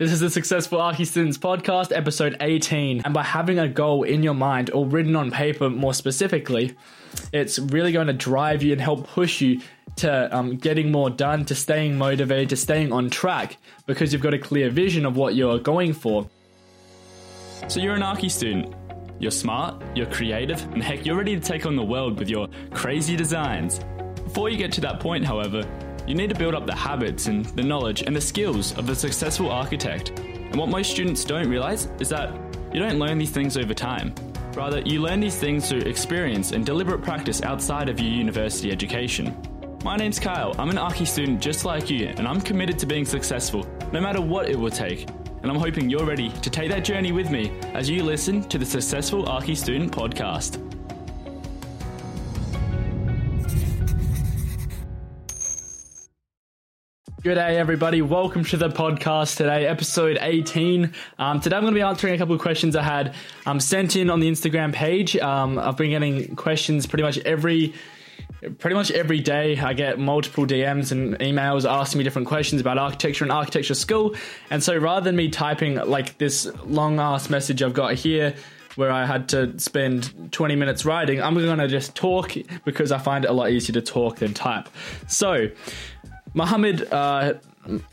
This is the Successful Archi Students Podcast, episode 18. And by having a goal in your mind or written on paper more specifically, it's really going to drive you and help push you to um, getting more done, to staying motivated, to staying on track because you've got a clear vision of what you're going for. So you're an Archi student. You're smart, you're creative, and heck, you're ready to take on the world with your crazy designs. Before you get to that point, however, you need to build up the habits and the knowledge and the skills of a successful architect. And what most students don't realize is that you don't learn these things over time. Rather, you learn these things through experience and deliberate practice outside of your university education. My name's Kyle, I'm an Archi student just like you, and I'm committed to being successful, no matter what it will take. And I'm hoping you're ready to take that journey with me as you listen to the Successful Archi Student podcast. Good day, everybody. Welcome to the podcast today, episode 18. Um, today, I'm going to be answering a couple of questions I had um, sent in on the Instagram page. Um, I've been getting questions pretty much every. Pretty much every day, I get multiple DMs and emails asking me different questions about architecture and architecture school. And so, rather than me typing like this long ass message I've got here, where I had to spend 20 minutes writing, I'm going to just talk because I find it a lot easier to talk than type. So, Muhammad, uh,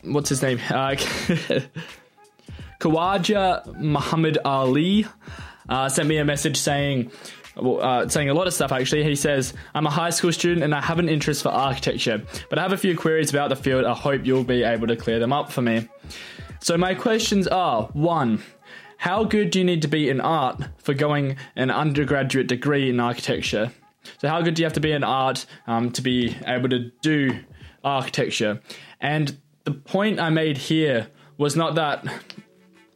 what's his name? Uh, Khawaja Muhammad Ali uh, sent me a message saying, uh, saying a lot of stuff actually. He says, I'm a high school student and I have an interest for architecture, but I have a few queries about the field. I hope you'll be able to clear them up for me. So, my questions are one, how good do you need to be in art for going an undergraduate degree in architecture? So, how good do you have to be in art um, to be able to do architecture. And the point I made here was not that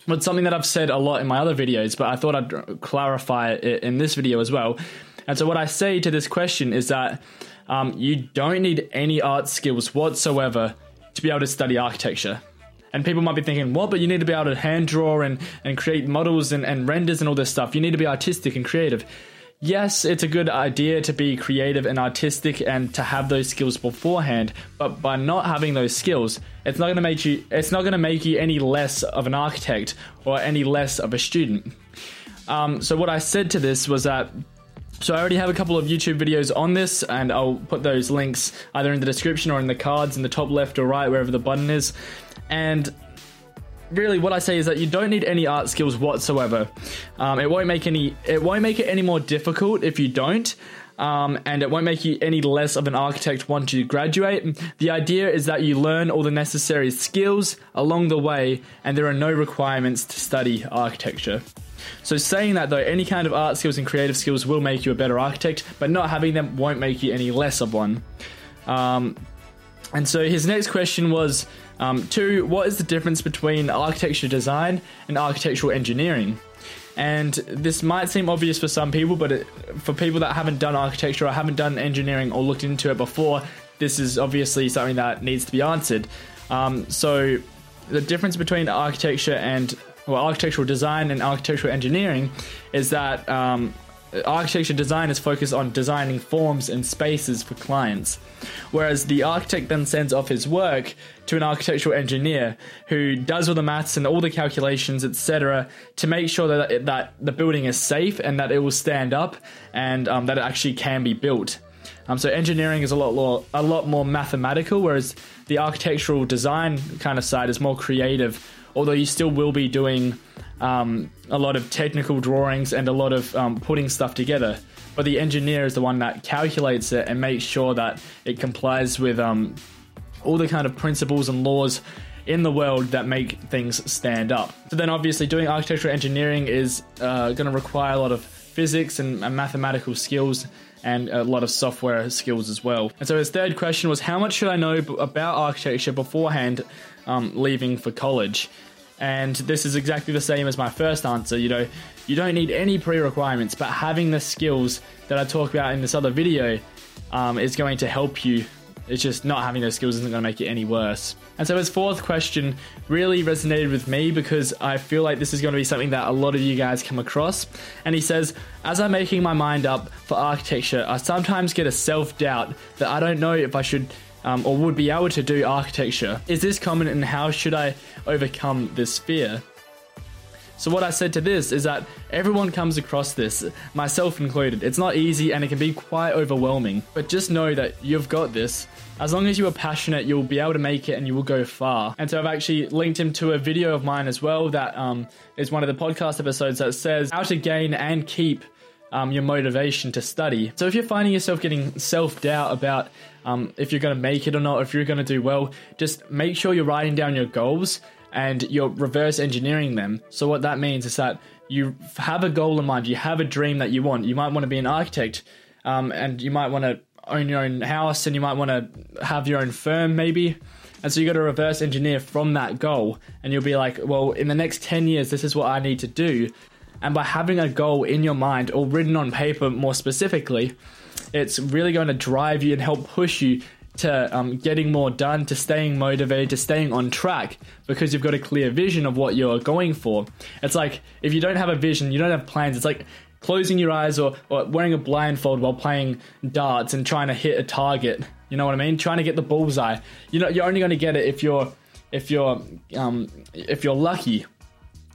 but something that I've said a lot in my other videos, but I thought I'd clarify it in this video as well. And so, what I say to this question is that um, you don't need any art skills whatsoever to be able to study architecture. And people might be thinking, what? But you need to be able to hand draw and, and create models and, and renders and all this stuff. You need to be artistic and creative yes, it's a good idea to be creative and artistic and to have those skills beforehand, but by not having those skills, it's not going to make you it's not going to make you any less of an architect or any less of a student. Um, so what I said to this was that so I already have a couple of YouTube videos on this, and I'll put those links either in the description or in the cards in the top left or right, wherever the button is. And really what I say is that you don't need any art skills whatsoever. Um, it won't make any it won't make it any more difficult if you don't. Um, and it won't make you any less of an architect once you graduate. The idea is that you learn all the necessary skills along the way, and there are no requirements to study architecture. So, saying that though, any kind of art skills and creative skills will make you a better architect, but not having them won't make you any less of one. Um, and so, his next question was um, two, what is the difference between architecture design and architectural engineering? And this might seem obvious for some people, but it, for people that haven't done architecture or haven't done engineering or looked into it before, this is obviously something that needs to be answered. Um, so, the difference between architecture and well, architectural design and architectural engineering is that um, architecture design is focused on designing forms and spaces for clients, whereas the architect then sends off his work to an architectural engineer who does all the maths and all the calculations, etc., to make sure that that the building is safe and that it will stand up and um, that it actually can be built. Um, so engineering is a lot more a lot more mathematical, whereas the architectural design kind of side is more creative. Although you still will be doing um, a lot of technical drawings and a lot of um, putting stuff together. But the engineer is the one that calculates it and makes sure that it complies with um, all the kind of principles and laws in the world that make things stand up. So then, obviously, doing architectural engineering is uh, going to require a lot of physics and, and mathematical skills and a lot of software skills as well. And so his third question was, how much should I know about architecture beforehand um, leaving for college? And this is exactly the same as my first answer. You know, you don't need any pre-requirements, but having the skills that I talk about in this other video um, is going to help you. It's just not having those skills isn't going to make it any worse. And so his fourth question really resonated with me because I feel like this is going to be something that a lot of you guys come across. And he says, As I'm making my mind up for architecture, I sometimes get a self doubt that I don't know if I should um, or would be able to do architecture. Is this common and how should I overcome this fear? So, what I said to this is that everyone comes across this, myself included. It's not easy and it can be quite overwhelming, but just know that you've got this. As long as you are passionate, you'll be able to make it and you will go far. And so, I've actually linked him to a video of mine as well that um, is one of the podcast episodes that says how to gain and keep um, your motivation to study. So if you're finding yourself getting self doubt about um, if you're going to make it or not, if you're going to do well, just make sure you're writing down your goals and you're reverse engineering them. So what that means is that you have a goal in mind, you have a dream that you want. You might want to be an architect, um, and you might want to own your own house, and you might want to have your own firm, maybe. And so you got to reverse engineer from that goal, and you'll be like, well, in the next 10 years, this is what I need to do. And by having a goal in your mind or written on paper more specifically, it's really going to drive you and help push you to um, getting more done, to staying motivated, to staying on track because you've got a clear vision of what you're going for. It's like if you don't have a vision, you don't have plans, it's like closing your eyes or, or wearing a blindfold while playing darts and trying to hit a target. You know what I mean? Trying to get the bullseye. You know, you're only going to get it if you're if you're um, if you're lucky.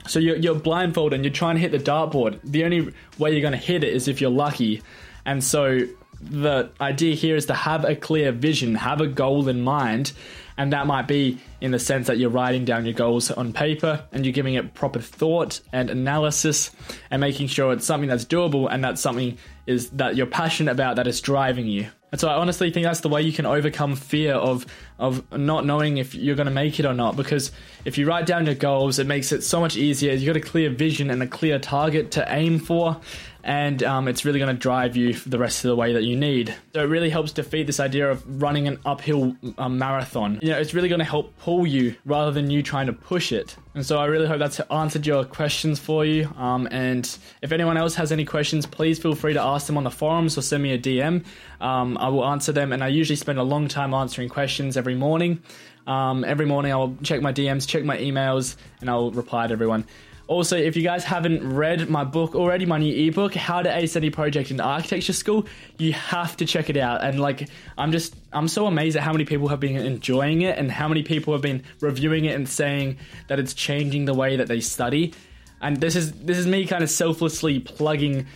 So you're, you're blindfolded and you're trying to hit the dartboard. The only way you're going to hit it is if you're lucky. And so the idea here is to have a clear vision, have a goal in mind, and that might be in the sense that you're writing down your goals on paper and you're giving it proper thought and analysis and making sure it's something that's doable and that's something is that you're passionate about that is driving you. And so I honestly think that's the way you can overcome fear of of not knowing if you're going to make it or not because if you write down your goals it makes it so much easier. You've got a clear vision and a clear target to aim for and um, it's really going to drive you the rest of the way that you need. So it really helps defeat this idea of running an uphill um, marathon. You know, it's really going to help pull you rather than you trying to push it. And so I really hope that's answered your questions for you. Um, and if anyone else has any questions, please feel free to ask them on the forums or send me a DM. Um, I will answer them, and I usually spend a long time answering questions every morning. Um, every morning I'll check my DMs, check my emails, and I'll reply to everyone. Also, if you guys haven't read my book already, my new ebook, How to Ace Any Project in Architecture School, you have to check it out. And like, I'm just, I'm so amazed at how many people have been enjoying it and how many people have been reviewing it and saying that it's changing the way that they study. And this is this is me kind of selflessly plugging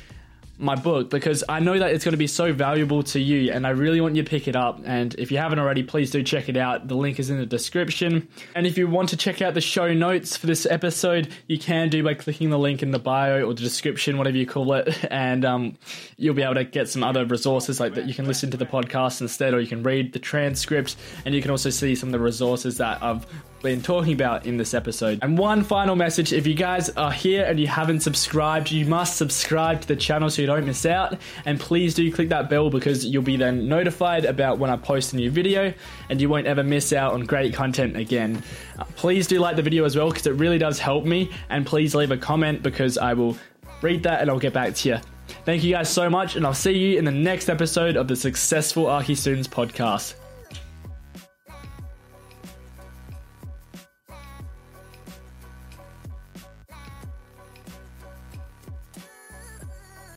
my book because I know that it's going to be so valuable to you and I really want you to pick it up. And if you haven't already, please do check it out. The link is in the description. And if you want to check out the show notes for this episode, you can do by clicking the link in the bio or the description, whatever you call it. And um, you'll be able to get some other resources like that. You can listen to the podcast instead, or you can read the transcript. And you can also see some of the resources that I've been talking about in this episode. And one final message if you guys are here and you haven't subscribed, you must subscribe to the channel so you don't miss out. And please do click that bell because you'll be then notified about when I post a new video and you won't ever miss out on great content again. Uh, please do like the video as well because it really does help me. And please leave a comment because I will read that and I'll get back to you. Thank you guys so much, and I'll see you in the next episode of the Successful Archi Students podcast.